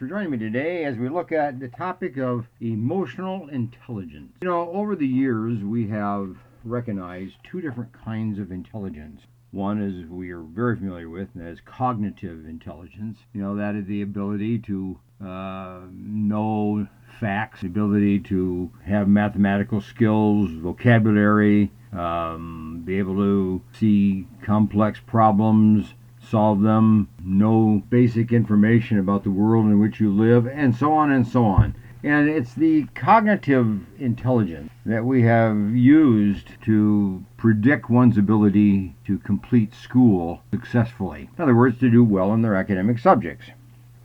for joining me today as we look at the topic of emotional intelligence. You know, over the years, we have recognized two different kinds of intelligence. One is we are very familiar with, and that is cognitive intelligence. You know, that is the ability to uh, know facts, the ability to have mathematical skills, vocabulary, um, be able to see complex problems, solve them, know basic information about the world in which you live, and so on and so on. And it's the cognitive intelligence that we have used to predict one's ability to complete school successfully. In other words, to do well in their academic subjects.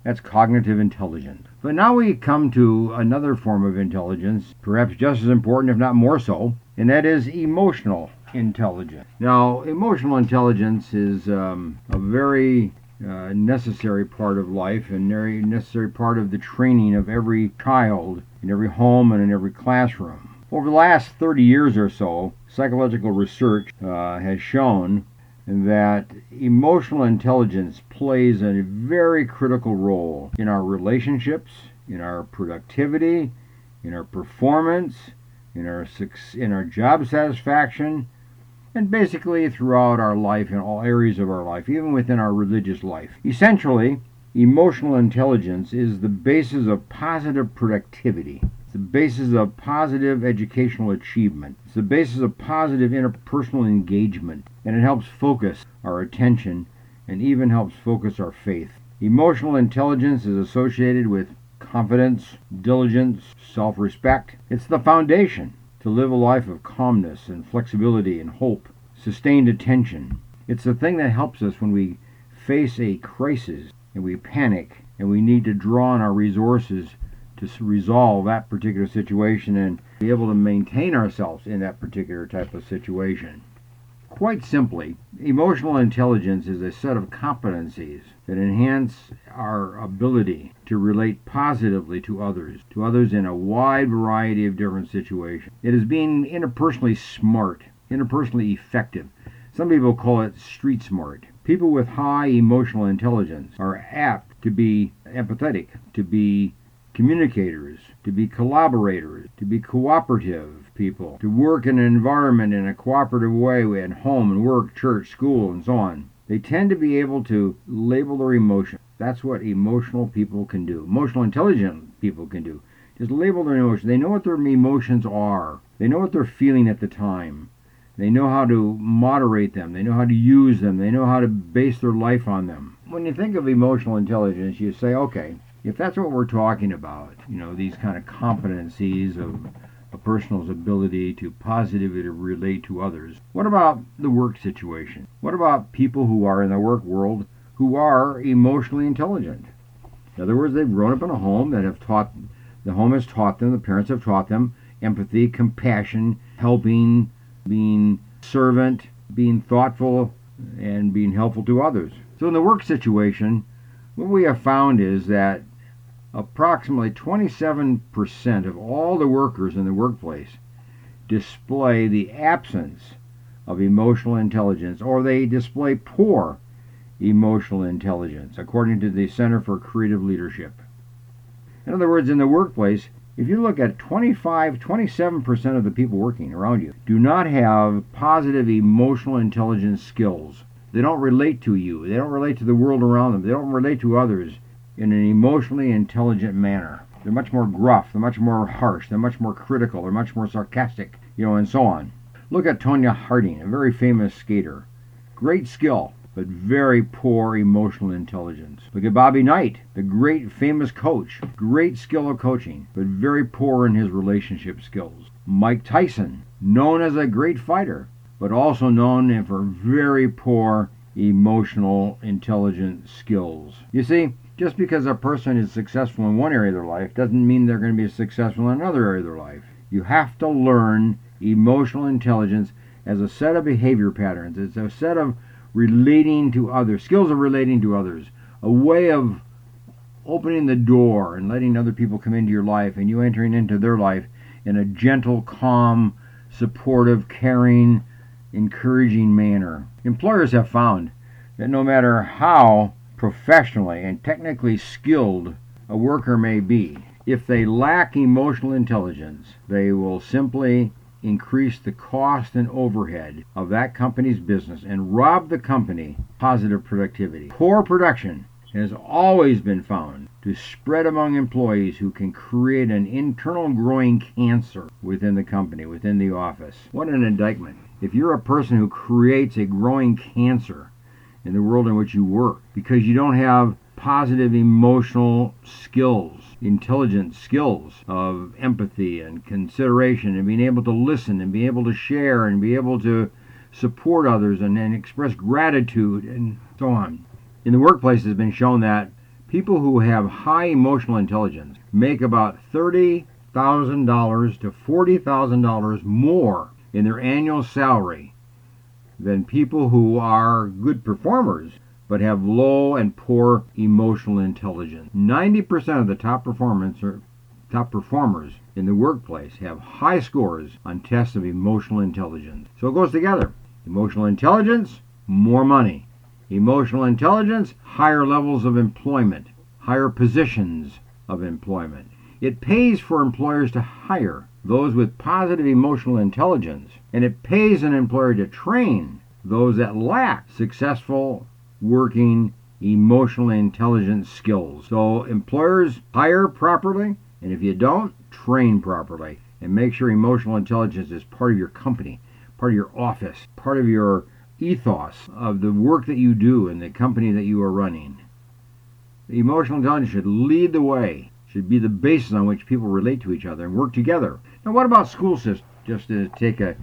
That's cognitive intelligence. But now we come to another form of intelligence, perhaps just as important, if not more so, and that is emotional intelligence. Now, emotional intelligence is um, a very uh, necessary part of life and very necessary part of the training of every child in every home and in every classroom. Over the last 30 years or so, psychological research uh, has shown that emotional intelligence plays a very critical role in our relationships, in our productivity, in our performance, in our in our job satisfaction, and basically throughout our life in all areas of our life, even within our religious life. Essentially, emotional intelligence is the basis of positive productivity. It's the basis of positive educational achievement. It's the basis of positive interpersonal engagement, and it helps focus our attention and even helps focus our faith. Emotional intelligence is associated with confidence, diligence, self respect. It's the foundation to live a life of calmness and flexibility and hope, sustained attention. It's the thing that helps us when we face a crisis and we panic and we need to draw on our resources to resolve that particular situation and be able to maintain ourselves in that particular type of situation. Quite simply, emotional intelligence is a set of competencies that enhance our ability to relate positively to others, to others in a wide variety of different situations. It is being interpersonally smart, interpersonally effective. Some people call it street smart. People with high emotional intelligence are apt to be empathetic, to be communicators, to be collaborators, to be cooperative people, to work in an environment in a cooperative way at home and work, church, school, and so on. They tend to be able to label their emotions. That's what emotional people can do. Emotional intelligent people can do. Just label their emotions. They know what their emotions are. They know what they're feeling at the time. They know how to moderate them. They know how to use them. They know how to base their life on them. When you think of emotional intelligence, you say, okay, if that's what we're talking about, you know, these kind of competencies of a person's ability to positively relate to others, what about the work situation? What about people who are in the work world who are emotionally intelligent? In other words, they've grown up in a home that have taught, the home has taught them, the parents have taught them empathy, compassion, helping, being servant, being thoughtful, and being helpful to others. So in the work situation, what we have found is that approximately 27% of all the workers in the workplace display the absence of emotional intelligence or they display poor emotional intelligence, according to the Center for Creative Leadership. In other words, in the workplace, if you look at 25, 27% of the people working around you do not have positive emotional intelligence skills. They don't relate to you. They don't relate to the world around them. They don't relate to others in an emotionally intelligent manner. They're much more gruff, they're much more harsh, they're much more critical, they're much more sarcastic, you know, and so on. Look at Tonya Harding, a very famous skater. Great skill, but very poor emotional intelligence. Look at Bobby Knight, the great famous coach. Great skill of coaching, but very poor in his relationship skills. Mike Tyson, known as a great fighter, but also known for very poor emotional intelligence skills. You see, just because a person is successful in one area of their life doesn't mean they're going to be successful in another area of their life. You have to learn emotional intelligence as a set of behavior patterns. It's a set of relating to others, skills of relating to others, a way of opening the door and letting other people come into your life and you entering into their life in a gentle, calm, supportive, caring, encouraging manner. Employers have found that no matter how professionally and technically skilled a worker may be, if they lack emotional intelligence, they will simply increase the cost and overhead of that company's business and rob the company positive productivity. Poor production has always been found to spread among employees who can create an internal growing cancer within the company, within the office. What an indictment. If you're a person who creates a growing cancer in the world in which you work because you don't have positive emotional skills, intelligent skills of empathy and consideration and being able to listen and be able to share and be able to support others and, and express gratitude and so on. In the workplace, it has been shown that people who have high emotional intelligence make about $30,000 to $40,000 more in their annual salary than people who are good performers but have low and poor emotional intelligence. 90% of the top performance or top performers in the workplace have high scores on tests of emotional intelligence. So it goes together. Emotional intelligence, more money. Emotional intelligence, higher levels of employment, higher positions of employment. It pays for employers to hire those with positive emotional intelligence, and it pays an employer to train those that lack successful working emotional intelligence skills. So employers hire properly, and if you don't, train properly. And make sure emotional intelligence is part of your company, part of your office, part of your ethos of the work that you do and the company that you are running. Emotional intelligence should lead the way, should be the basis on which people relate to each other and work together. Now, what about school systems? Just to take a,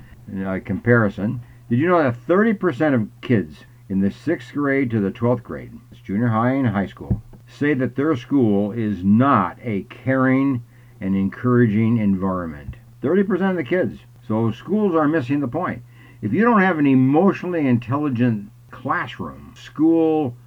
a comparison, did you know that 30% of kids in the sixth grade to the 12th grade, it's junior high and high school, say that their school is not a caring and encouraging environment? 30% of the kids. So schools are missing the point. If you don't have an emotionally intelligent classroom, school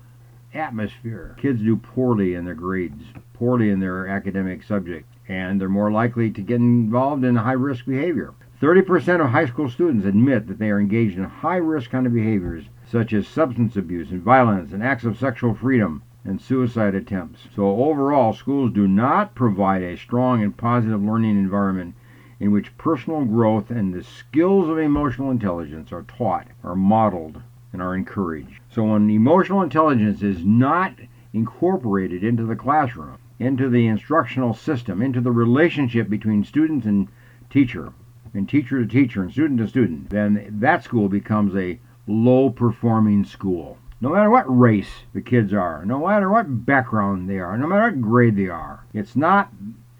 atmosphere, kids do poorly in their grades, poorly in their academic subjects, and they're more likely to get involved in high risk behavior. 30% of high school students admit that they are engaged in high risk kind of behaviors such as substance abuse and violence and acts of sexual freedom and suicide attempts. So overall, schools do not provide a strong and positive learning environment in which personal growth and the skills of emotional intelligence are taught, are modeled, and are encouraged. So when emotional intelligence is not incorporated into the classroom, into the instructional system, into the relationship between students and teacher, and teacher to teacher and student to student, then that school becomes a low performing school. No matter what race the kids are, no matter what background they are, no matter what grade they are, it's not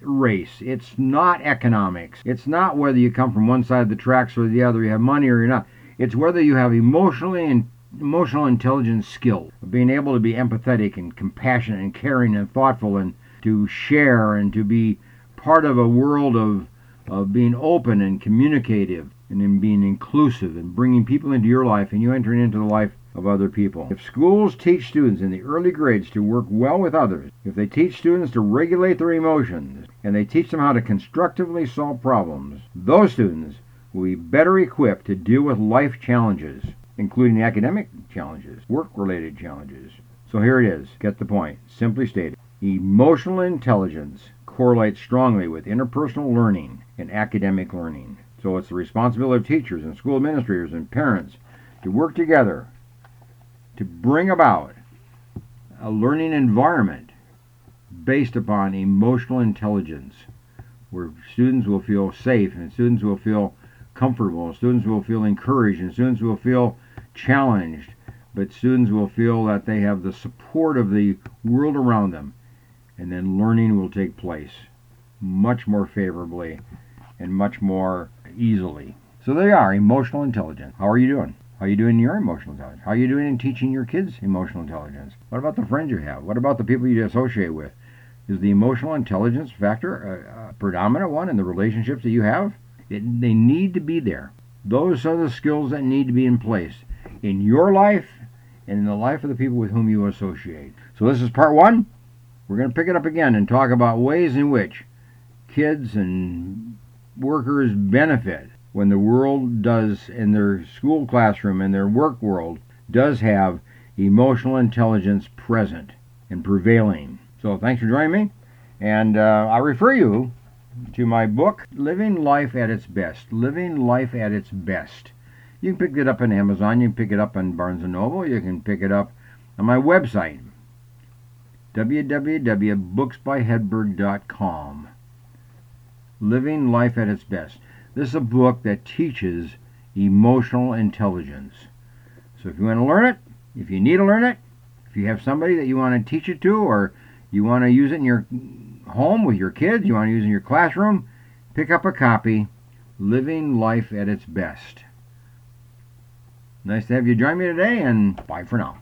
race. It's not economics. It's not whether you come from one side of the tracks or the other, you have money or you're not. It's whether you have emotionally and emotional intelligence skill, being able to be empathetic and compassionate and caring and thoughtful and to share and to be part of a world of, of being open and communicative and in being inclusive and bringing people into your life and you entering into the life of other people. If schools teach students in the early grades to work well with others, if they teach students to regulate their emotions, and they teach them how to constructively solve problems, those students will be better equipped to deal with life challenges, including academic challenges, work related challenges. So here it is. Get the point. Simply stated emotional intelligence correlates strongly with interpersonal learning and academic learning. So it's the responsibility of teachers and school administrators and parents to work together to bring about a learning environment based upon emotional intelligence where students will feel safe and students will feel comfortable, students will feel encouraged, and students will feel challenged, but students will feel that they have the support of the world around them, and then learning will take place much more favorably and much more easily. So there you are, emotional intelligence. How are you doing? How are you doing in your emotional intelligence? How are you doing in teaching your kids emotional intelligence? What about the friends you have? What about the people you associate with? Is the emotional intelligence factor a, a predominant one in the relationships that you have? It, they need to be there. Those are the skills that need to be in place in your life and in the life of the people with whom you associate. So this is part one. We're going to pick it up again and talk about ways in which kids and workers benefit when the world does in their school classroom and their work world does have emotional intelligence present and prevailing. So thanks for joining me. And uh, I refer you to my book, Living Life at Its Best. Living Life at Its Best. You can pick it up on Amazon. You can pick it up on Barnes & Noble. You can pick it up on my website, www.booksbyhedberg.com. Living Life at Its Best. This is a book that teaches emotional intelligence. So if you want to learn it, if you need to learn it, if you have somebody that you want to teach it to, or you want to use it in your home with your kids, you want to use it in your classroom, pick up a copy, Living Life at Its Best. Nice to have you join me today, and bye for now.